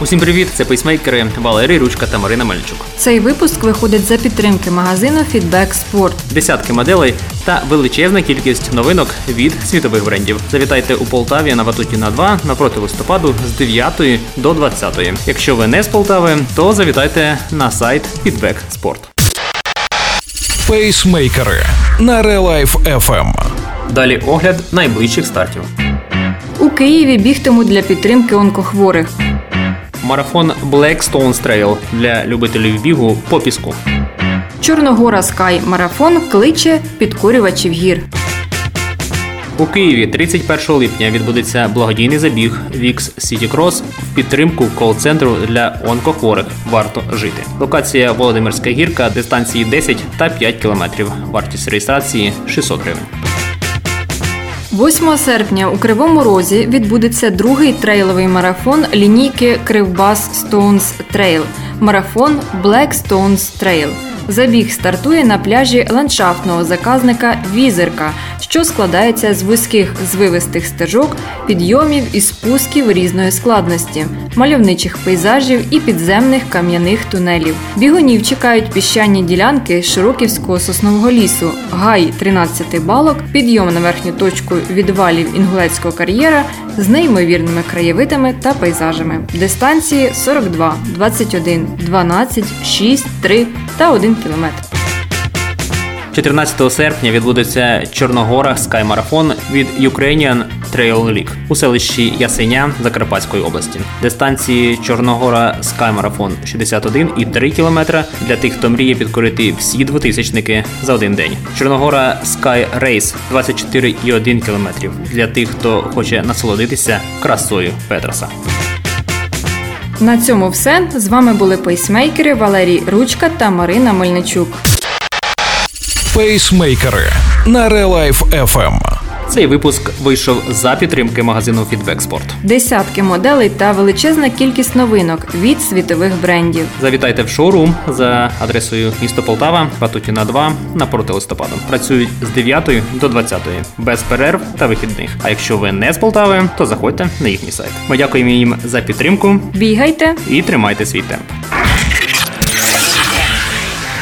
Усім привіт! Це пейсмейкери Валерій Ручка та Марина Мельчук. Цей випуск виходить за підтримки магазину Feedback Sport. Десятки моделей та величезна кількість новинок від світових брендів. Завітайте у Полтаві на Ватутіна 2 напроти листопаду з 9 до 20. Якщо ви не з Полтави, то завітайте на сайт Feedback Sport. Пейсмейкери на Life FM. Далі огляд найближчих стартів. У Києві бігтимуть для підтримки онкохворих. Марафон Black Stones Trail для любителів бігу по піску. Чорногора Скай марафон кличе підкорювачів гір. У Києві 31 липня відбудеться благодійний забіг Vix City Cross в підтримку кол-центру для онкохворих. Варто жити. Локація Володимирська гірка, дистанції 10 та 5 кілометрів. Вартість реєстрації 600 гривень. 8 серпня у Кривому Розі відбудеться другий трейловий марафон лінійки Кривбас Stones Trail. Марафон Black Stones Trail. Забіг стартує на пляжі ландшафтного заказника Візерка, що складається з вузьких звивистих стежок, підйомів і спусків різної складності, мальовничих пейзажів і підземних кам'яних тунелів. Бігунів чекають піщані ділянки Широківського соснового лісу, гай 13 балок, підйом на верхню точку відвалів Інгулецького кар'єра з неймовірними краєвидами та пейзажами. Дистанції 42, 21, 12, 6, 3 та 1 кілометр. 14 серпня відбудеться Чорногора Marathon від Ukrainian Trail League у селищі Ясеня Закарпатської області. Дистанції Чорногора Marathon 61,3 км для тих, хто мріє підкорити всі двотисячники за один день. Чорногора Sky Race 24,1 км для тих, хто хоче насолодитися красою Петроса. На цьому все. З вами були пейсмейкери Валерій Ручка та Марина Мельничук. Пейсмейкери на Релайф FM. Цей випуск вийшов за підтримки магазину Feedback Sport. Десятки моделей та величезна кількість новинок від світових брендів. Завітайте в шоурум за адресою місто Полтава, Ватутіна 2 напроти листопаду. Працюють з 9 до 20 без перерв та вихідних. А якщо ви не з Полтави, то заходьте на їхній сайт. Ми дякуємо їм за підтримку Бігайте! і тримайте свій темп.